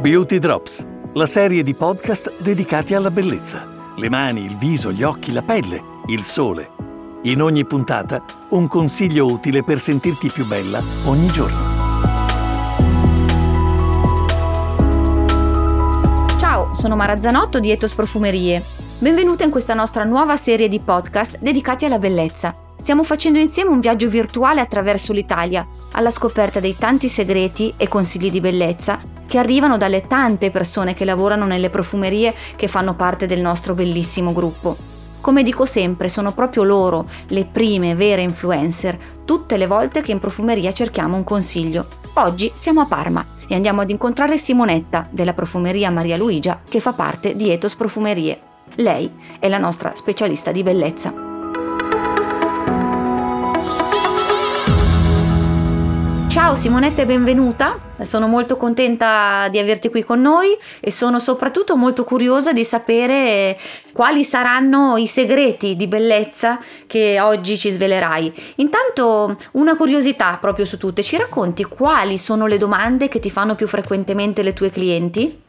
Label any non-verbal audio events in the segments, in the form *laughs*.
Beauty Drops, la serie di podcast dedicati alla bellezza. Le mani, il viso, gli occhi, la pelle, il sole. In ogni puntata un consiglio utile per sentirti più bella ogni giorno. Ciao, sono Mara Zanotto di Etos Profumerie. Benvenuta in questa nostra nuova serie di podcast dedicati alla bellezza. Stiamo facendo insieme un viaggio virtuale attraverso l'Italia, alla scoperta dei tanti segreti e consigli di bellezza che arrivano dalle tante persone che lavorano nelle profumerie che fanno parte del nostro bellissimo gruppo. Come dico sempre, sono proprio loro le prime vere influencer, tutte le volte che in profumeria cerchiamo un consiglio. Oggi siamo a Parma e andiamo ad incontrare Simonetta della profumeria Maria Luigia che fa parte di Etos Profumerie. Lei è la nostra specialista di bellezza. Ciao Simonetta e benvenuta, sono molto contenta di averti qui con noi e sono soprattutto molto curiosa di sapere quali saranno i segreti di bellezza che oggi ci svelerai. Intanto una curiosità proprio su tutte, ci racconti quali sono le domande che ti fanno più frequentemente le tue clienti?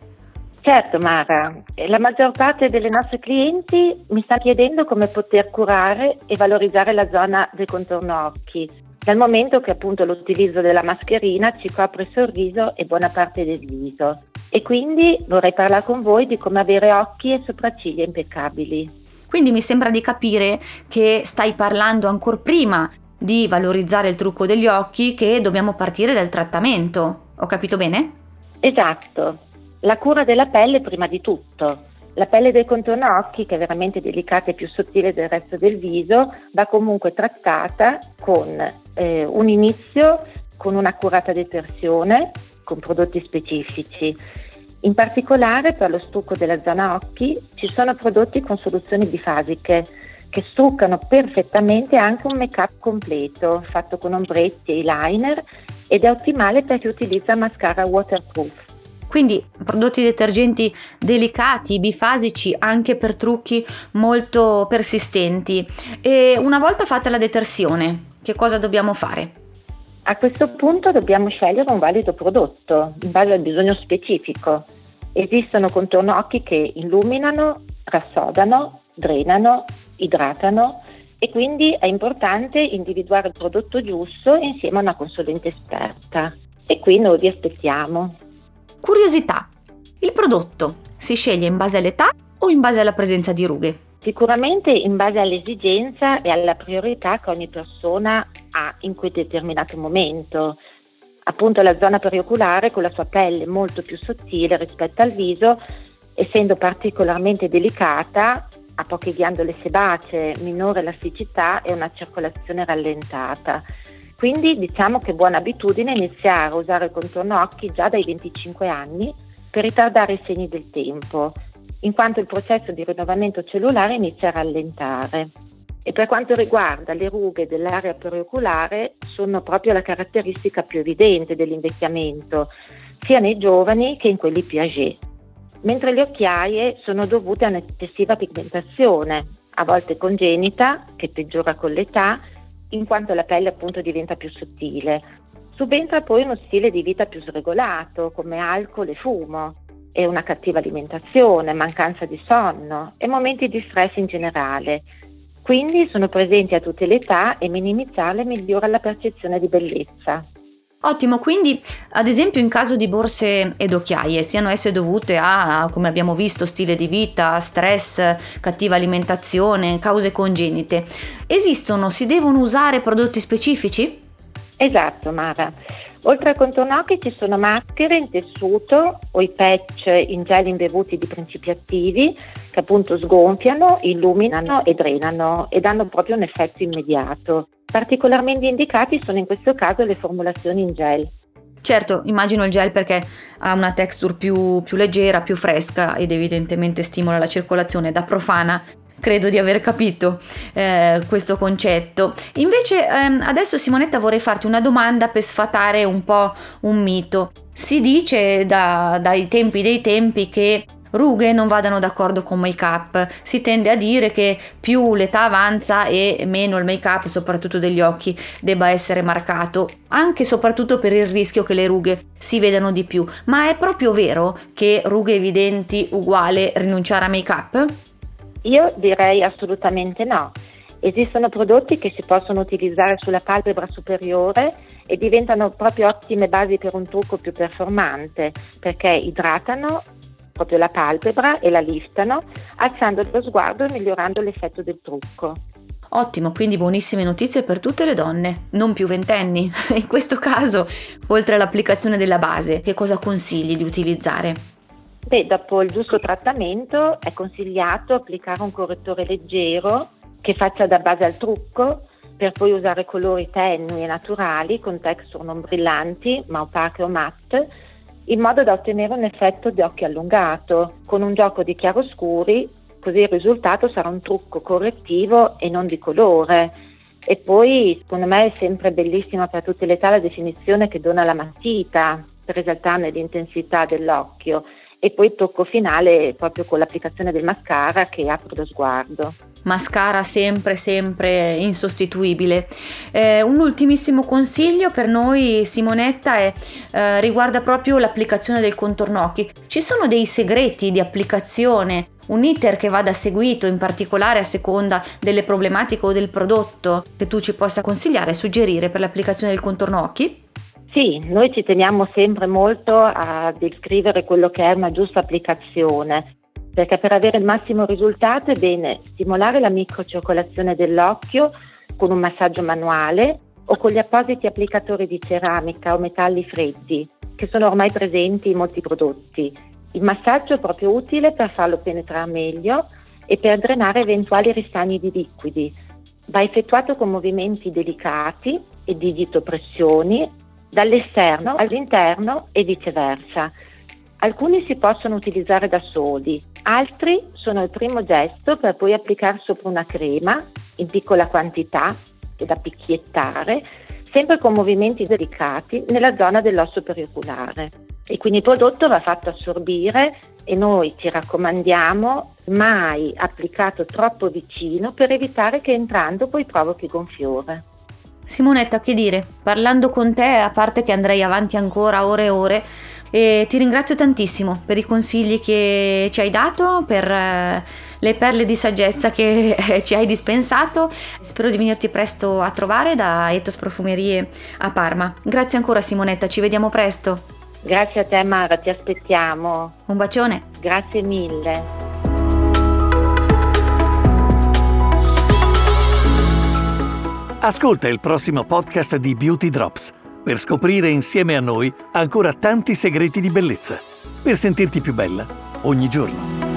Certo Mara, la maggior parte delle nostre clienti mi sta chiedendo come poter curare e valorizzare la zona del contorno occhi dal momento che appunto l'utilizzo della mascherina ci copre il sorriso e buona parte del viso. E quindi vorrei parlare con voi di come avere occhi e sopracciglia impeccabili. Quindi mi sembra di capire che stai parlando ancora prima di valorizzare il trucco degli occhi che dobbiamo partire dal trattamento. Ho capito bene? Esatto. La cura della pelle prima di tutto. La pelle del contorno occhi, che è veramente delicata e più sottile del resto del viso, va comunque trattata con eh, un inizio con un'accurata detersione, con prodotti specifici. In particolare per lo strucco della zona occhi ci sono prodotti con soluzioni bifasiche che struccano perfettamente anche un make-up completo fatto con ombretti e eyeliner ed è ottimale per chi utilizza mascara waterproof. Quindi prodotti detergenti delicati, bifasici anche per trucchi molto persistenti. E una volta fatta la detersione, che cosa dobbiamo fare? A questo punto dobbiamo scegliere un valido prodotto in base al bisogno specifico. Esistono contorno occhi che illuminano, rassodano, drenano, idratano e quindi è importante individuare il prodotto giusto insieme a una consulente esperta. E qui noi vi aspettiamo. Curiosità. Il prodotto si sceglie in base all'età o in base alla presenza di rughe? Sicuramente in base all'esigenza e alla priorità che ogni persona ha in quel determinato momento. Appunto la zona perioculare con la sua pelle molto più sottile rispetto al viso, essendo particolarmente delicata, ha poche ghiandole sebacee, minore elasticità e una circolazione rallentata. Quindi diciamo che è buona abitudine iniziare a usare il contorno occhi già dai 25 anni per ritardare i segni del tempo in quanto il processo di rinnovamento cellulare inizia a rallentare. E per quanto riguarda le rughe dell'area perioculare, sono proprio la caratteristica più evidente dell'invecchiamento, sia nei giovani che in quelli più âgés. Mentre le occhiaie sono dovute a un'eccessiva pigmentazione, a volte congenita, che peggiora con l'età, in quanto la pelle appunto diventa più sottile. Subentra poi uno stile di vita più sregolato, come alcol e fumo, e una cattiva alimentazione, mancanza di sonno e momenti di stress in generale. Quindi sono presenti a tutte le età e minimizzarle migliora la percezione di bellezza. Ottimo, quindi ad esempio in caso di borse ed occhiaie, siano esse dovute a, come abbiamo visto, stile di vita, stress, cattiva alimentazione, cause congenite, esistono, si devono usare prodotti specifici? Esatto, Mara. Oltre al contorno occhi ci sono maschere in tessuto o i patch in gel imbevuti di principi attivi che appunto sgonfiano, illuminano e drenano e danno proprio un effetto immediato. Particolarmente indicati sono in questo caso le formulazioni in gel. Certo, immagino il gel perché ha una texture più, più, leggera, più fresca ed evidentemente stimola la circolazione. Da profana credo di aver capito eh, questo concetto. Invece ehm, adesso Simonetta vorrei farti una domanda per sfatare un po' un mito. Si dice da, dai tempi dei tempi che rughe non vadano d'accordo con make up. Si tende a dire che più l'età avanza e meno il make up, soprattutto degli occhi, debba essere marcato, anche e soprattutto per il rischio che le rughe si vedano di più. Ma è proprio vero che rughe evidenti uguale rinunciare a make up? Io direi assolutamente no. Esistono prodotti che si possono utilizzare sulla palpebra superiore e diventano proprio ottime basi per un trucco più performante perché idratano proprio la palpebra e la liftano, alzando lo sguardo e migliorando l'effetto del trucco. Ottimo, quindi buonissime notizie per tutte le donne, non più ventenni. *laughs* In questo caso, oltre all'applicazione della base, che cosa consigli di utilizzare? Beh, dopo il giusto trattamento è consigliato applicare un correttore leggero che faccia da base al trucco per poi usare colori tenui e naturali con texture non brillanti ma opache o matte in modo da ottenere un effetto di occhio allungato. Con un gioco di chiaroscuri così il risultato sarà un trucco correttivo e non di colore. E poi secondo me è sempre bellissima per tutte le età la definizione che dona la matita per esaltarne l'intensità dell'occhio e poi tocco finale proprio con l'applicazione del mascara che apre lo sguardo. Mascara sempre, sempre insostituibile. Eh, un ultimissimo consiglio per noi, Simonetta, è, eh, riguarda proprio l'applicazione del contorno occhi. Ci sono dei segreti di applicazione, un iter che vada seguito in particolare a seconda delle problematiche o del prodotto che tu ci possa consigliare e suggerire per l'applicazione del contorno occhi? Sì, noi ci teniamo sempre molto a descrivere quello che è una giusta applicazione, perché per avere il massimo risultato è bene stimolare la microcircolazione dell'occhio con un massaggio manuale o con gli appositi applicatori di ceramica o metalli freddi, che sono ormai presenti in molti prodotti. Il massaggio è proprio utile per farlo penetrare meglio e per drenare eventuali ristagni di liquidi. Va effettuato con movimenti delicati e digitopressioni dall'esterno all'interno e viceversa. Alcuni si possono utilizzare da soli, altri sono il primo gesto per poi applicare sopra una crema in piccola quantità e da picchiettare, sempre con movimenti delicati nella zona dell'osso perioculare. E quindi il prodotto va fatto assorbire e noi ti raccomandiamo mai applicato troppo vicino per evitare che entrando poi provochi gonfiore. Simonetta, che dire? Parlando con te, a parte che andrei avanti ancora ore e ore, e ti ringrazio tantissimo per i consigli che ci hai dato, per eh, le perle di saggezza che *laughs* ci hai dispensato. Spero di venirti presto a trovare da Etos Profumerie a Parma. Grazie ancora Simonetta, ci vediamo presto. Grazie a te Mara, ti aspettiamo. Un bacione. Grazie mille. Ascolta il prossimo podcast di Beauty Drops per scoprire insieme a noi ancora tanti segreti di bellezza, per sentirti più bella ogni giorno.